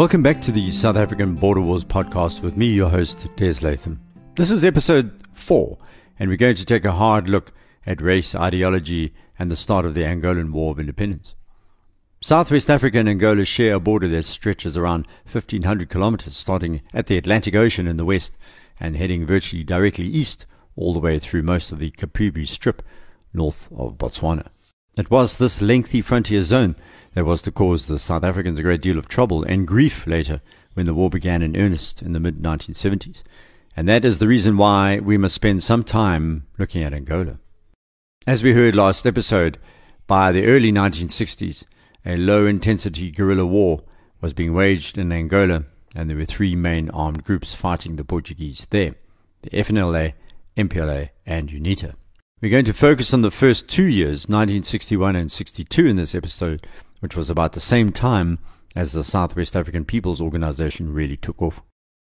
Welcome back to the South African Border Wars podcast with me, your host, Des Latham. This is episode four, and we're going to take a hard look at race, ideology, and the start of the Angolan War of Independence. Southwest Africa and Angola share a border that stretches around 1,500 kilometers, starting at the Atlantic Ocean in the west and heading virtually directly east all the way through most of the Caprivi Strip north of Botswana. It was this lengthy frontier zone that was to cause the South Africans a great deal of trouble and grief later when the war began in earnest in the mid 1970s. And that is the reason why we must spend some time looking at Angola. As we heard last episode, by the early 1960s, a low intensity guerrilla war was being waged in Angola, and there were three main armed groups fighting the Portuguese there the FNLA, MPLA, and UNITA. We're going to focus on the first two years, 1961 and 62, in this episode, which was about the same time as the Southwest African People's Organization really took off.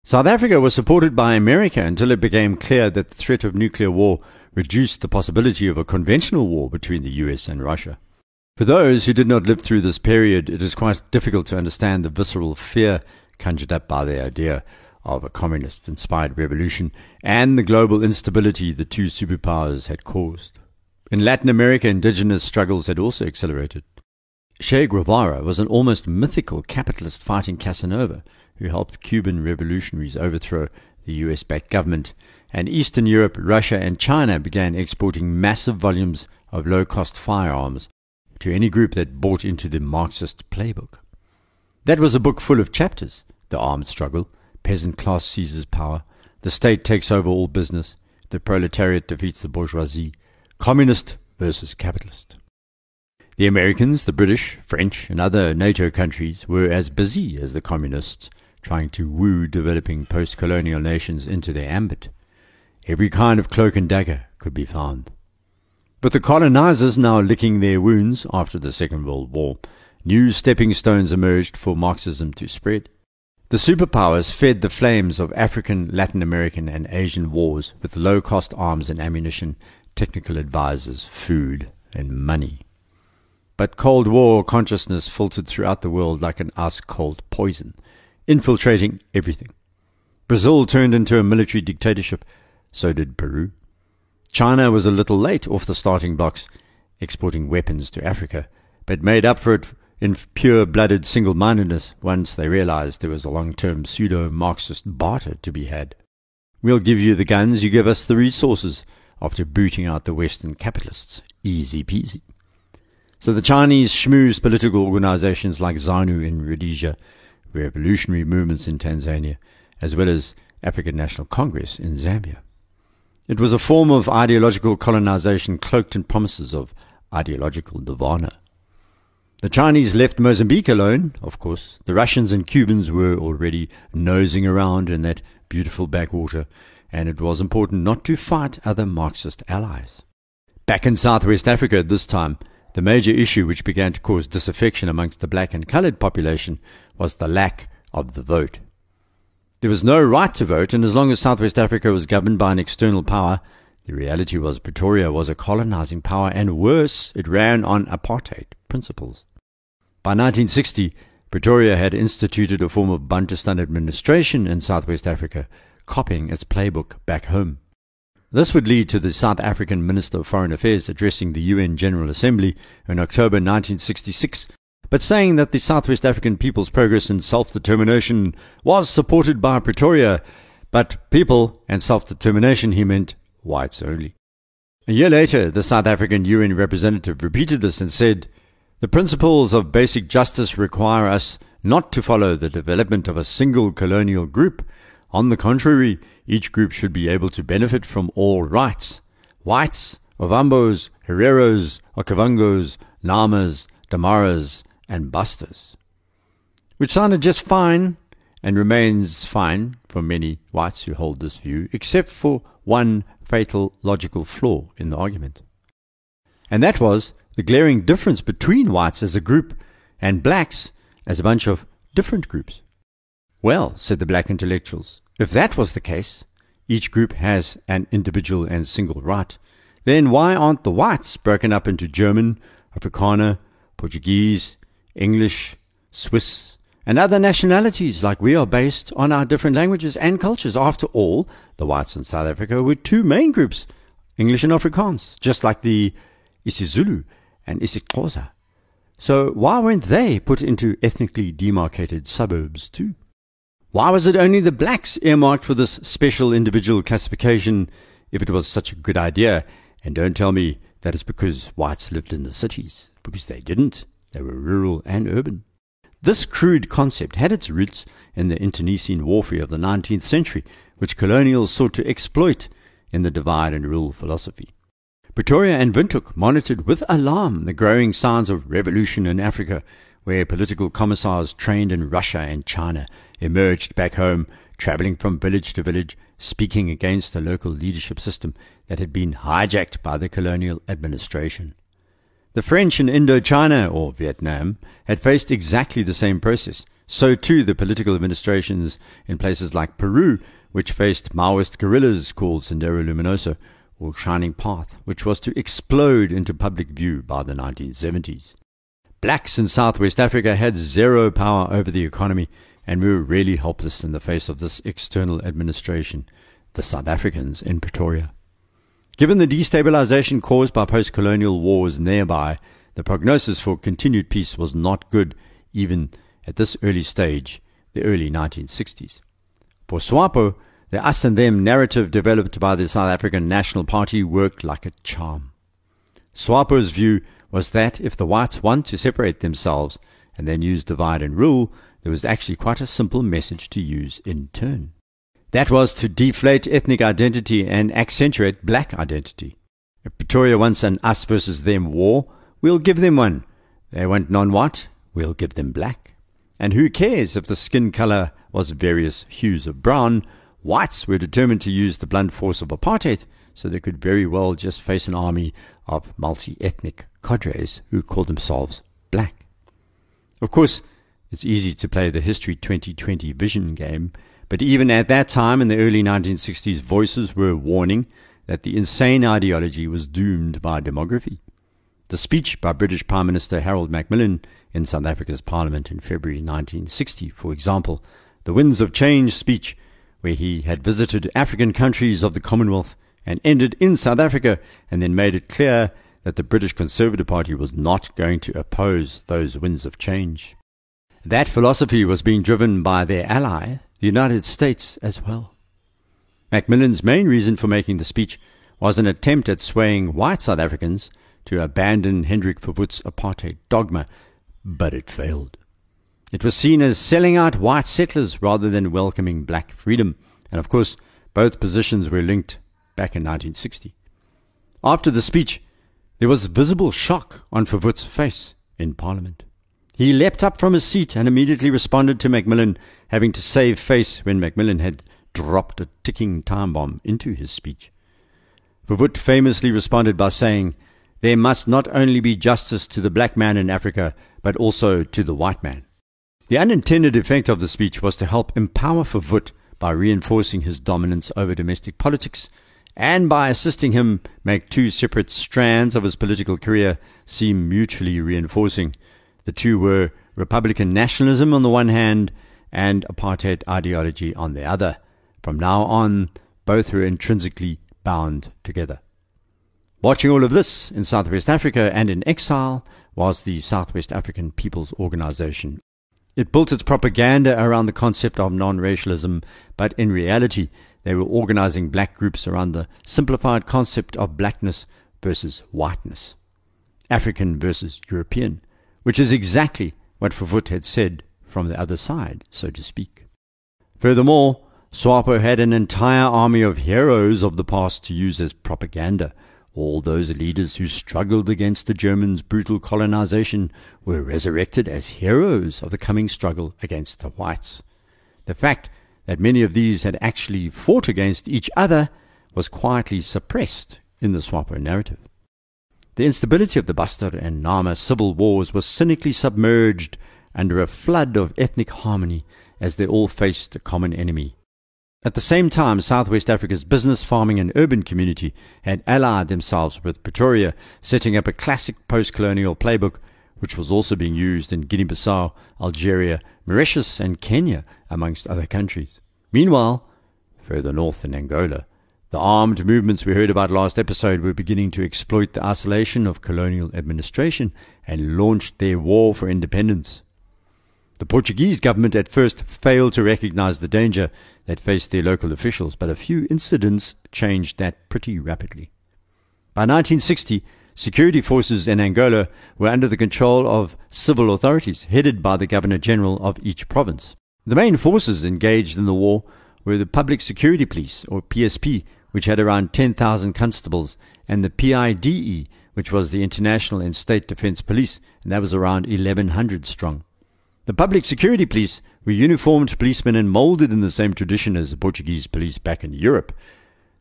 South Africa was supported by America until it became clear that the threat of nuclear war reduced the possibility of a conventional war between the US and Russia. For those who did not live through this period, it is quite difficult to understand the visceral fear conjured up by the idea of a communist inspired revolution and the global instability the two superpowers had caused. In Latin America, indigenous struggles had also accelerated. Che Guevara was an almost mythical capitalist fighting Casanova who helped Cuban revolutionaries overthrow the US backed government, and Eastern Europe, Russia, and China began exporting massive volumes of low cost firearms to any group that bought into the Marxist playbook. That was a book full of chapters the armed struggle, peasant class seizes power, the state takes over all business, the proletariat defeats the bourgeoisie, communist versus capitalist. The Americans, the British, French, and other NATO countries were as busy as the communists trying to woo developing post colonial nations into their ambit. Every kind of cloak and dagger could be found. But the colonizers now licking their wounds after the Second World War, new stepping stones emerged for Marxism to spread. The superpowers fed the flames of African, Latin American, and Asian wars with low cost arms and ammunition, technical advisors, food, and money. But Cold War consciousness filtered throughout the world like an ice cold poison, infiltrating everything. Brazil turned into a military dictatorship, so did Peru. China was a little late off the starting blocks, exporting weapons to Africa, but made up for it in pure blooded single mindedness once they realized there was a long term pseudo Marxist barter to be had. We'll give you the guns, you give us the resources, after booting out the Western capitalists. Easy peasy. So the Chinese schmooze political organizations like ZANU in Rhodesia, revolutionary movements in Tanzania, as well as African National Congress in Zambia. It was a form of ideological colonization cloaked in promises of ideological nirvana. The Chinese left Mozambique alone, of course. The Russians and Cubans were already nosing around in that beautiful backwater, and it was important not to fight other Marxist allies. Back in Southwest Africa at this time, the major issue which began to cause disaffection amongst the black and colored population was the lack of the vote. There was no right to vote, and as long as Southwest Africa was governed by an external power, the reality was Pretoria was a colonizing power, and worse, it ran on apartheid principles. By 1960, Pretoria had instituted a form of Bantustan administration in Southwest Africa, copying its playbook back home. This would lead to the South African Minister of Foreign Affairs addressing the UN General Assembly in October 1966, but saying that the Southwest African people's progress and self-determination was supported by Pretoria, but people and self-determination he meant whites only. A year later, the South African UN representative repeated this and said, The principles of basic justice require us not to follow the development of a single colonial group. On the contrary, each group should be able to benefit from all rights. Whites, Ovambos, Hereros, Okavangos, Namas, Damaras, and Basters. Which sounded just fine and remains fine for many whites who hold this view, except for one fatal logical flaw in the argument. And that was the glaring difference between whites as a group and blacks as a bunch of different groups. Well, said the black intellectuals, if that was the case, each group has an individual and single right, then why aren't the whites broken up into German, Afrikaner, Portuguese, English, Swiss, and other nationalities like we are based on our different languages and cultures. After all, the whites in South Africa were two main groups, English and Afrikaans, just like the isiZulu and isiXhosa. So why weren't they put into ethnically demarcated suburbs too? Why was it only the blacks earmarked for this special individual classification if it was such a good idea? And don't tell me that it's because whites lived in the cities, because they didn't. They were rural and urban. This crude concept had its roots in the internecine warfare of the 19th century, which colonials sought to exploit in the divide and rule philosophy. Pretoria and Windhoek monitored with alarm the growing signs of revolution in Africa, where political commissars trained in Russia and China emerged back home, traveling from village to village, speaking against the local leadership system that had been hijacked by the colonial administration. The French in Indochina, or Vietnam, had faced exactly the same process. So too the political administrations in places like Peru, which faced Maoist guerrillas called Sendero Luminoso, or Shining Path, which was to explode into public view by the 1970s. Blacks in Southwest Africa had zero power over the economy, and we were really helpless in the face of this external administration, the South Africans in Pretoria. Given the destabilization caused by post colonial wars nearby, the prognosis for continued peace was not good, even at this early stage, the early 1960s. For SWAPO, the us and them narrative developed by the South African National Party worked like a charm. SWAPO's view was that if the whites want to separate themselves and then use divide and rule, there was actually quite a simple message to use in turn. That was to deflate ethnic identity and accentuate black identity. If Pretoria wants an us versus them war, we'll give them one. They want non-white, we'll give them black. And who cares if the skin color was various hues of brown? Whites were determined to use the blunt force of apartheid, so they could very well just face an army of multi-ethnic cadres who called themselves black. Of course, it's easy to play the History 2020 vision game but even at that time in the early 1960s, voices were warning that the insane ideology was doomed by demography. The speech by British Prime Minister Harold Macmillan in South Africa's Parliament in February 1960, for example, the Winds of Change speech, where he had visited African countries of the Commonwealth and ended in South Africa and then made it clear that the British Conservative Party was not going to oppose those winds of change. That philosophy was being driven by their ally, the United States as well. Macmillan's main reason for making the speech was an attempt at swaying white South Africans to abandon Hendrik Verwoerd's apartheid dogma, but it failed. It was seen as selling out white settlers rather than welcoming black freedom, and of course, both positions were linked back in 1960. After the speech, there was visible shock on Verwoerd's face in Parliament. He leapt up from his seat and immediately responded to Macmillan, having to save face when Macmillan had dropped a ticking time bomb into his speech. Verwoerd famously responded by saying, There must not only be justice to the black man in Africa, but also to the white man. The unintended effect of the speech was to help empower Verwoerd by reinforcing his dominance over domestic politics and by assisting him make two separate strands of his political career seem mutually reinforcing – the two were Republican nationalism on the one hand and apartheid ideology on the other. From now on, both were intrinsically bound together. Watching all of this in Southwest Africa and in exile was the Southwest African People's Organization. It built its propaganda around the concept of non racialism, but in reality, they were organizing black groups around the simplified concept of blackness versus whiteness, African versus European, which is exactly what Verwoerd had said from the other side, so to speak. Furthermore, SWAPO had an entire army of heroes of the past to use as propaganda. All those leaders who struggled against the Germans' brutal colonization were resurrected as heroes of the coming struggle against the whites. The fact that many of these had actually fought against each other was quietly suppressed in the SWAPO narrative. The instability of the Bastard and Nama civil wars was cynically submerged under a flood of ethnic harmony as they all faced a common enemy. At the same time, Southwest Africa's business, farming, and urban community had allied themselves with Pretoria, setting up a classic post colonial playbook which was also being used in Guinea Bissau, Algeria, Mauritius, and Kenya, amongst other countries. Meanwhile, further north in Angola, the armed movements we heard about last episode were beginning to exploit the isolation of colonial administration and launched their war for independence. The Portuguese government at first failed to recognize the danger that faced their local officials, but a few incidents changed that pretty rapidly. By 1960, security forces in Angola were under the control of civil authorities headed by the Governor General of each province. The main forces engaged in the war were the Public Security Police, or PSP, which had around 10,000 constables, and the PIDE, which was the International and State Defense Police, and that was around 1,100 strong. The Public Security Police were uniformed policemen and molded in the same tradition as the Portuguese police back in Europe.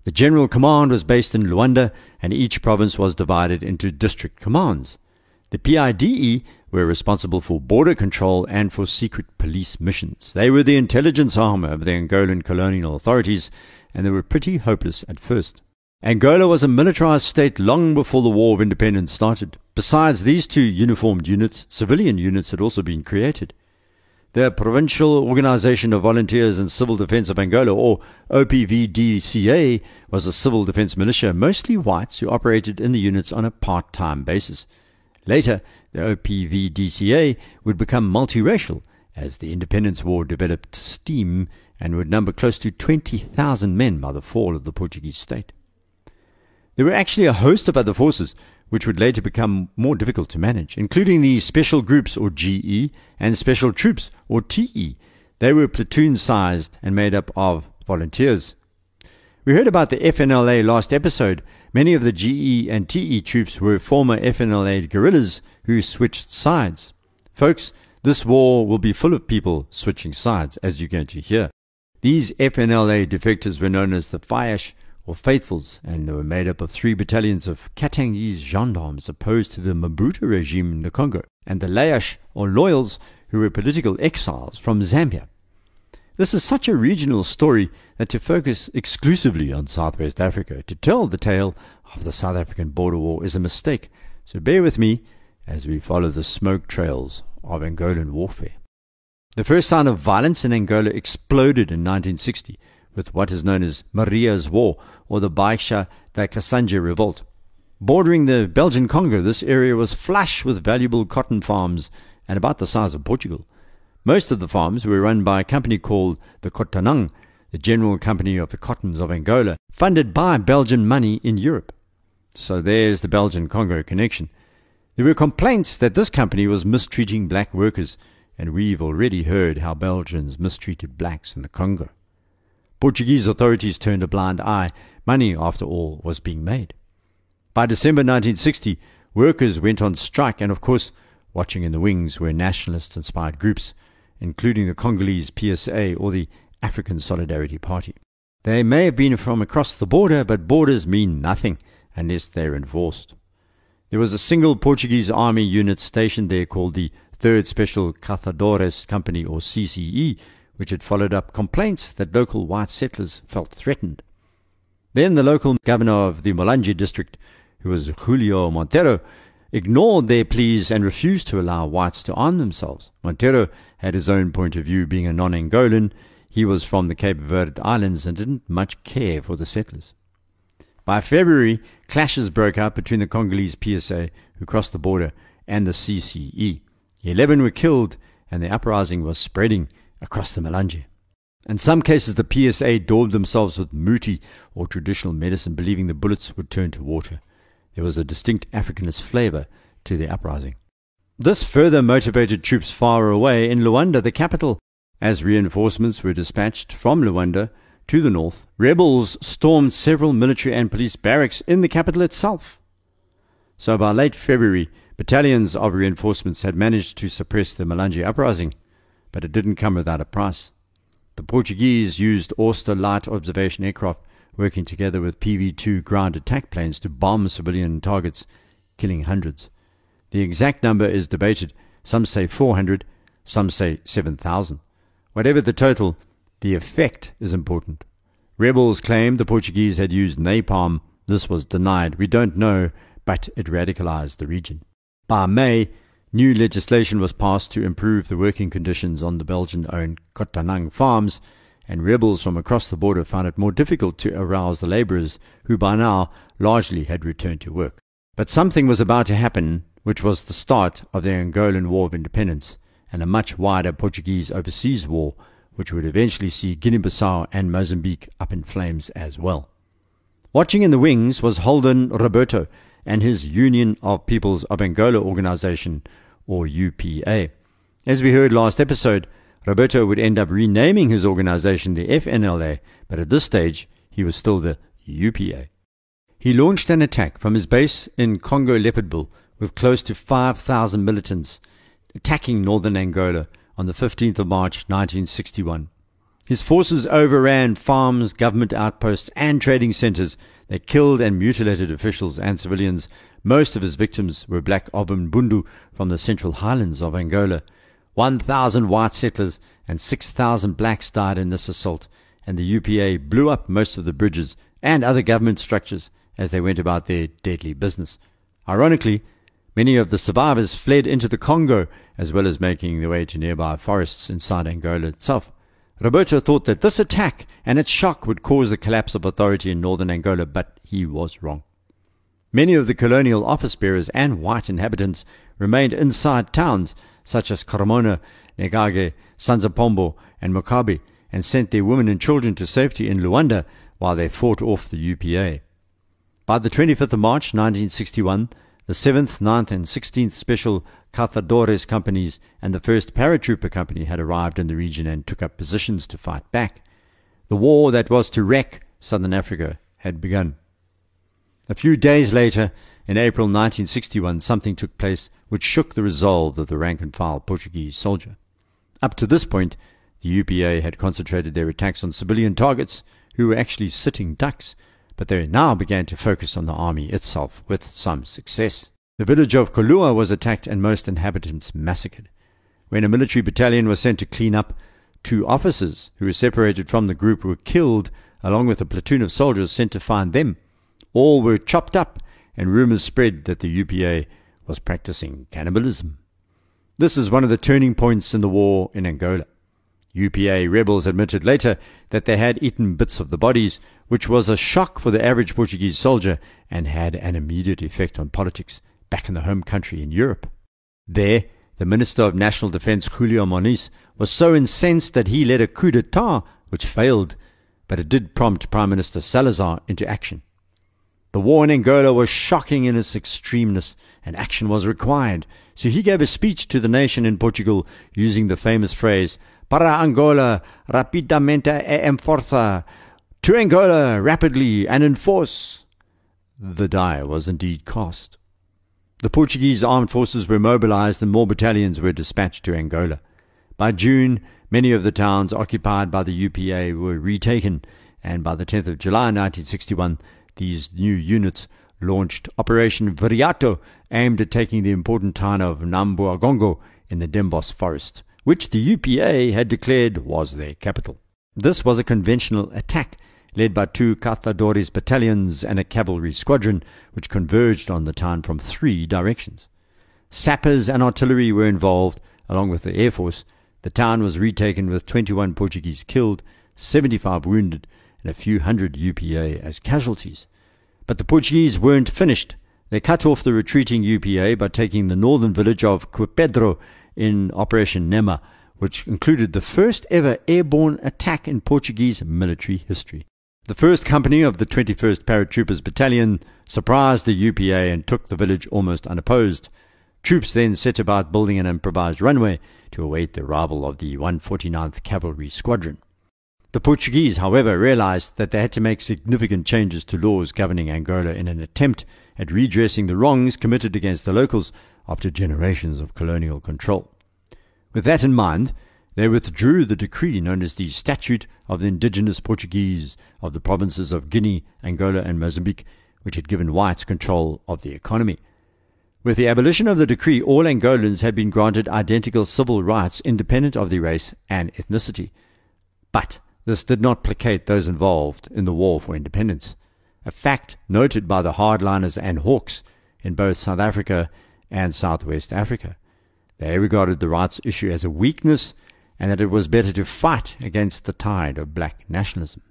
The general command was based in Luanda, and each province was divided into district commands. The PIDE were responsible for border control and for secret police missions. They were the intelligence arm of the Angolan colonial authorities, and they were pretty hopeless at first. Angola was a militarized state long before the War of Independence started. Besides these two uniformed units, civilian units had also been created. The Provincial Organization of Volunteers in Civil Defense of Angola, or OPVDCA, was a civil defense militia, mostly whites, who operated in the units on a part time basis. Later, the OPVDCA would become multiracial as the Independence War developed steam and would number close to 20,000 men by the fall of the Portuguese state. There were actually a host of other forces which would later become more difficult to manage, including the Special Groups or GE and Special Troops or TE. They were platoon sized and made up of volunteers. We heard about the FNLA last episode. Many of the GE and TE troops were former FNLA guerrillas who switched sides. Folks, this war will be full of people switching sides, as you're going to hear. These FNLA defectors were known as the Fiéis or faithfuls, and they were made up of three battalions of Katangese gendarmes opposed to the Mobutu regime in the Congo, and the Leais or loyals, who were political exiles from Zambia. This is such a regional story that to focus exclusively on Southwest Africa to tell the tale of the South African border war is a mistake, so bear with me as we follow the smoke trails of Angolan warfare. The first sign of violence in Angola exploded in 1960 with what is known as Maria's War or the Baixa da Cassanje revolt. Bordering the Belgian Congo, this area was flush with valuable cotton farms and about the size of Portugal. Most of the farms were run by a company called the Cotonang, the General Company of the Cottons of Angola, funded by Belgian money in Europe. So there's the Belgian Congo connection. There were complaints that this company was mistreating black workers, and we've already heard how Belgians mistreated blacks in the Congo. Portuguese authorities turned a blind eye. Money, after all, was being made. By December 1960, workers went on strike, and of course, watching in the wings were nationalist inspired groups, including the Congolese PSA or the African Solidarity Party. They may have been from across the border, but borders mean nothing unless they're enforced. There was a single Portuguese army unit stationed there called the 3rd Special Caçadores Company, or CCE, which had followed up complaints that local white settlers felt threatened. Then the local governor of the Malanje district, who was Julio Monteiro, ignored their pleas and refused to allow whites to arm themselves. Monteiro had his own point of view, being a non Angolan. He was from the Cape Verde Islands and didn't much care for the settlers. By February, clashes broke out between the Congolese PSA, who crossed the border, and the CCE. Eleven were killed, and the uprising was spreading across the Malanje. In some cases, the PSA daubed themselves with muti or traditional medicine, believing the bullets would turn to water. There was a distinct Africanist flavor to the uprising. This further motivated troops far away in Luanda, the capital. As reinforcements were dispatched from Luanda to the north, rebels stormed several military and police barracks in the capital itself. So by late February, battalions of reinforcements had managed to suppress the Malanje uprising but it didn't come without a price. The Portuguese used Auster light observation aircraft working together with PV 2 ground attack planes to bomb civilian targets, killing hundreds. The exact number is debated. Some say 400, some say 7,000. Whatever the total, the effect is important. Rebels claimed the Portuguese had used napalm. This was denied. We don't know, but it radicalized the region. By May, New legislation was passed to improve the working conditions on the Belgian owned Cotonang farms, and rebels from across the border found it more difficult to arouse the labourers, who by now largely had returned to work. But something was about to happen, which was the start of the Angolan War of Independence and a much wider Portuguese overseas war, which would eventually see Guinea Bissau and Mozambique up in flames as well. Watching in the wings was Holden Roberto and his Union of Peoples of Angola organization, or UPA. As we heard last episode, Roberto would end up renaming his organization the FNLA, but at this stage he was still the UPA. He launched an attack from his base in Congo Leopoldville with close to 5,000 militants attacking northern Angola on the 15th of March 1961. His forces overran farms, government outposts, and trading centers. They killed and mutilated officials and civilians. Most of his victims were black Ovimbundu from the central highlands of Angola. 1,000 white settlers and 6,000 blacks died in this assault, and the UPA blew up most of the bridges and other government structures as they went about their deadly business. Ironically, many of the survivors fled into the Congo, as well as making their way to nearby forests inside Angola itself. Roberto thought that this attack and its shock would cause the collapse of authority in northern Angola, but he was wrong. Many of the colonial office bearers and white inhabitants remained inside towns such as Carmona, Negage, Sanzapombo, and Mucaba, and sent their women and children to safety in Luanda while they fought off the UPA. By the 25th of March 1961, the 7th, 9th, and 16th Special Caçadores companies and the 1st Paratrooper Company had arrived in the region and took up positions to fight back. The war that was to wreck southern Africa had begun. A few days later, in April 1961, something took place which shook the resolve of the rank and file Portuguese soldier. Up to this point, the UPA had concentrated their attacks on civilian targets who were actually sitting ducks but they now began to focus on the army itself with some success. The village of Kolua was attacked and most inhabitants massacred. When a military battalion was sent to clean up, two officers who were separated from the group were killed along with a platoon of soldiers sent to find them. All were chopped up, and rumors spread that the UPA was practicing cannibalism. This is one of the turning points in the war in Angola. UPA rebels admitted later that they had eaten bits of the bodies, which was a shock for the average Portuguese soldier and had an immediate effect on politics back in the home country in Europe. There, the Minister of National Defense, Julio Moniz, was so incensed that he led a coup d'etat, which failed, but it did prompt Prime Minister Salazar into action. The war in Angola was shocking in its extremeness, and action was required, so he gave a speech to the nation in Portugal using the famous phrase, para Angola, rapidamente e em força, to Angola, rapidly and in force. The die was indeed cast. The Portuguese armed forces were mobilized and more battalions were dispatched to Angola. By June, many of the towns occupied by the UPA were retaken, and by the 10th of July 1961, these new units launched Operation Viriato, aimed at taking the important town of Nambuangongo in the Dembos forest which the UPA had declared was their capital. This was a conventional attack led by two Caçadores battalions and a cavalry squadron, which converged on the town from three directions. Sappers and artillery were involved, along with the Air Force. The town was retaken with 21 Portuguese killed, 75 wounded, and a few hundred UPA as casualties. But the Portuguese weren't finished. They cut off the retreating UPA by taking the northern village of Quipedro in Operation Nema, which included the first ever airborne attack in Portuguese military history. The 1st Company of the 21st Paratroopers Battalion surprised the UPA and took the village almost unopposed. Troops then set about building an improvised runway to await the arrival of the 149th Cavalry Squadron. The Portuguese, however, realized that they had to make significant changes to laws governing Angola in an attempt at redressing the wrongs committed against the locals after generations of colonial control. With that in mind, they withdrew the decree known as the Statute of the Indigenous Portuguese of the provinces of Guinea, Angola, and Mozambique, which had given whites control of the economy. With the abolition of the decree, all Angolans had been granted identical civil rights independent of their race and ethnicity. But this did not placate those involved in the war for independence, a fact noted by the hardliners and hawks in both South Africa and Southwest Africa. They regarded the rights issue as a weakness and that it was better to fight against the tide of black nationalism.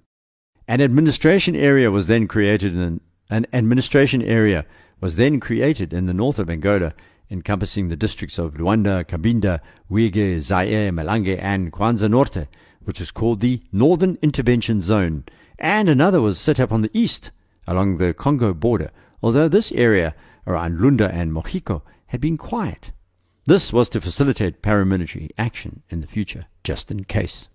An administration area was then created in an administration area was then created in the north of Angola, encompassing the districts of Luanda, Cabinda, Uíge, Zaire, Malange, and Kwanza Norte, which was called the Northern Intervention Zone, and another was set up on the east along the Congo border, although this area around Lunda and Moxico had been quiet. This was to facilitate paramilitary action in the future, just in case.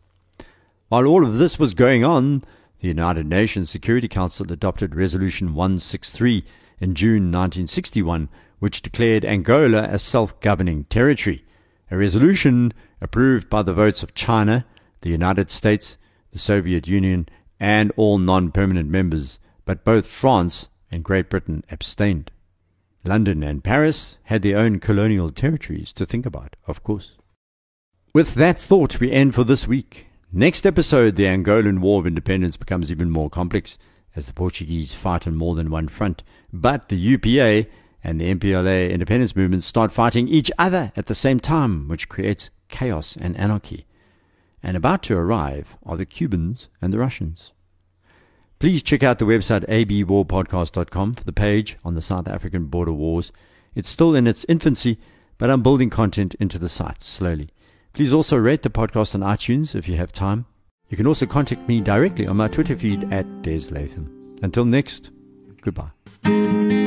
While all of this was going on, the United Nations Security Council adopted Resolution 163 in June 1961, which declared Angola a self governing territory, a resolution approved by the votes of China, the United States, the Soviet Union, and all non permanent members, but both France and Great Britain abstained. London and Paris had their own colonial territories to think about, of course. With that thought, we end for this week. Next episode, the Angolan War of Independence becomes even more complex as the Portuguese fight on more than one front. But the UPA and the MPLA independence movements start fighting each other at the same time, which creates chaos and anarchy. And about to arrive are the Cubans and the Russians. Please check out the website abwarpodcast.com for the page on the South African border wars. It's still in its infancy, but I'm building content into the site slowly. Please also rate the podcast on iTunes if you have time. You can also contact me directly on my Twitter feed at Des Latham. Until next, goodbye.